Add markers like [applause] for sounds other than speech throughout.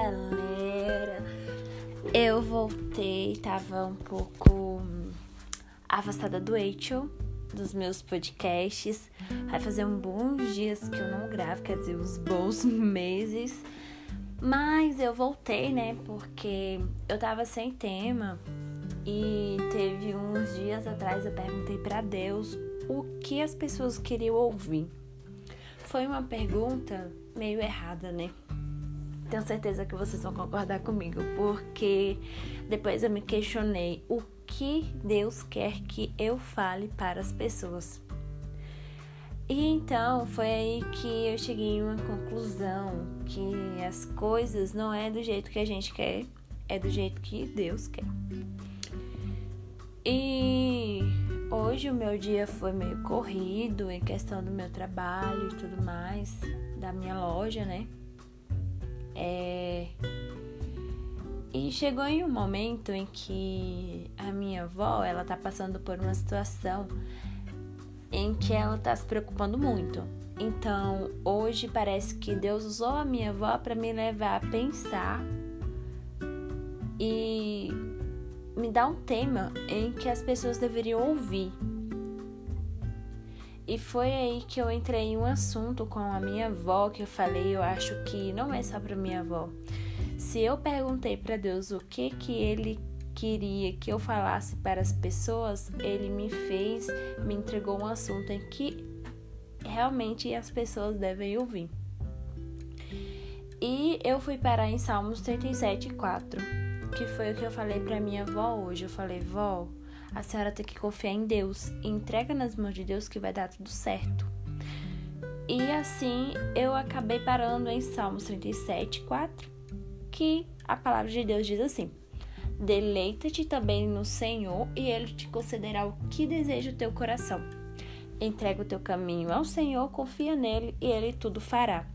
galera! Eu voltei, tava um pouco hum, afastada do Rachel, dos meus podcasts. Vai fazer uns bons dias que eu não gravo, quer dizer, uns bons [laughs] meses. Mas eu voltei, né? Porque eu tava sem tema e teve uns dias atrás eu perguntei para Deus o que as pessoas queriam ouvir. Foi uma pergunta meio errada, né? Tenho certeza que vocês vão concordar comigo, porque depois eu me questionei o que Deus quer que eu fale para as pessoas. E então foi aí que eu cheguei em uma conclusão que as coisas não é do jeito que a gente quer, é do jeito que Deus quer. E hoje o meu dia foi meio corrido em questão do meu trabalho e tudo mais, da minha loja, né? É... E chegou em um momento em que a minha avó, ela tá passando por uma situação em que ela está se preocupando muito. Então, hoje parece que Deus usou a minha avó para me levar a pensar e me dar um tema em que as pessoas deveriam ouvir. E foi aí que eu entrei em um assunto com a minha avó que eu falei, eu acho que não é só para minha avó. Se eu perguntei para Deus o que que ele queria que eu falasse para as pessoas, ele me fez, me entregou um assunto em que realmente as pessoas devem ouvir. E eu fui parar em Salmos 37, 4, que foi o que eu falei para minha avó hoje. Eu falei, vó, a senhora tem que confiar em Deus, entrega nas mãos de Deus que vai dar tudo certo. E assim eu acabei parando em Salmos 37, 4, que a palavra de Deus diz assim: Deleita-te também no Senhor e Ele te concederá o que deseja o teu coração. Entrega o teu caminho ao Senhor, confia nele e Ele tudo fará.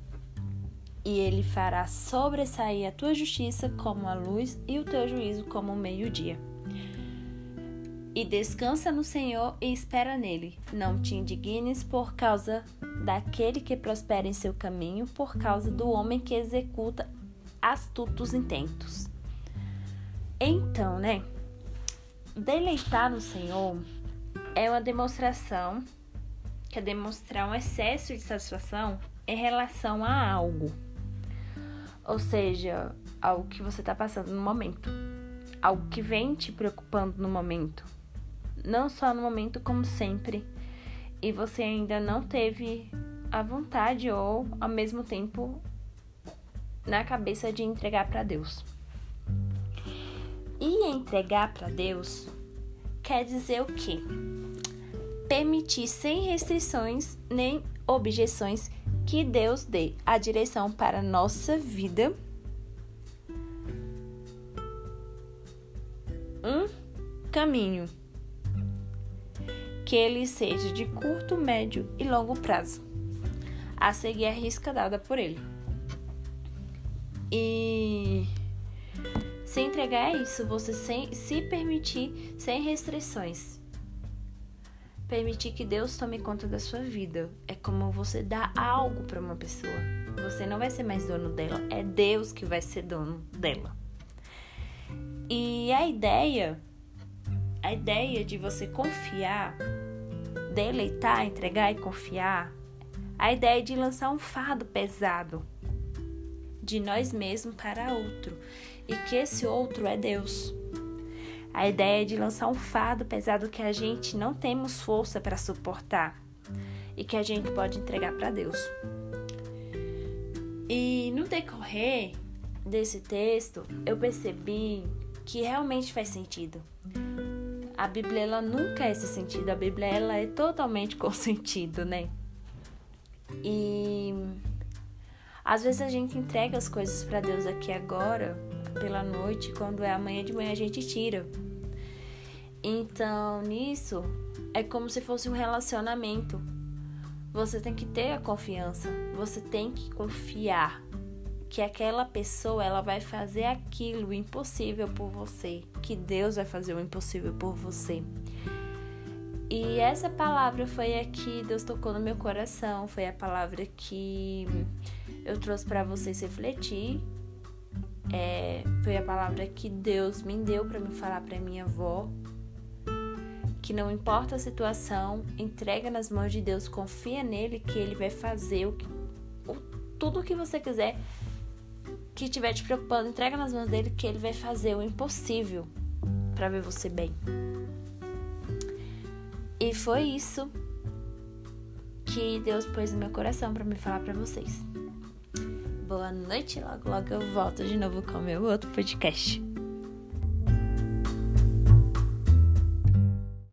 E Ele fará sobressair a tua justiça como a luz e o teu juízo como o meio-dia. E descansa no Senhor e espera nele. Não te indignes por causa daquele que prospera em seu caminho, por causa do homem que executa astutos intentos. Então, né? Deleitar no Senhor é uma demonstração, que é demonstrar um excesso de satisfação em relação a algo. Ou seja, algo que você está passando no momento. Algo que vem te preocupando no momento. Não só no momento, como sempre. E você ainda não teve a vontade ou, ao mesmo tempo, na cabeça de entregar para Deus. E entregar para Deus quer dizer o quê? Permitir sem restrições nem objeções que Deus dê a direção para a nossa vida. Um caminho que ele seja de curto, médio e longo prazo, a seguir a risca dada por ele. E se entregar é isso, você sem, se permitir sem restrições. Permitir que Deus tome conta da sua vida. É como você dar algo para uma pessoa. Você não vai ser mais dono dela, é Deus que vai ser dono dela. E a ideia, a ideia de você confiar, deleitar, entregar e confiar, a ideia de lançar um fardo pesado de nós mesmos para outro e que esse outro é Deus. A ideia de lançar um fardo pesado que a gente não temos força para suportar e que a gente pode entregar para Deus. E no decorrer desse texto, eu percebi que realmente faz sentido. A Bíblia ela nunca é esse sentido, a Bíblia ela é totalmente [laughs] com sentido, né? E às vezes a gente entrega as coisas para Deus aqui agora, pela noite, quando é amanhã de manhã a gente tira. Então, nisso é como se fosse um relacionamento. Você tem que ter a confiança, você tem que confiar que aquela pessoa ela vai fazer aquilo impossível por você, que Deus vai fazer o impossível por você. E essa palavra foi a que Deus tocou no meu coração, foi a palavra que eu trouxe para vocês refletir. É, Foi a palavra que Deus me deu para me falar para minha avó. Que não importa a situação, entrega nas mãos de Deus, confia nele que ele vai fazer o que, o, tudo o que você quiser que estiver te preocupando, entrega nas mãos dele que ele vai fazer o impossível para ver você bem. E foi isso que Deus pôs no meu coração para me falar para vocês. Boa noite, logo logo eu volto de novo com o meu outro podcast.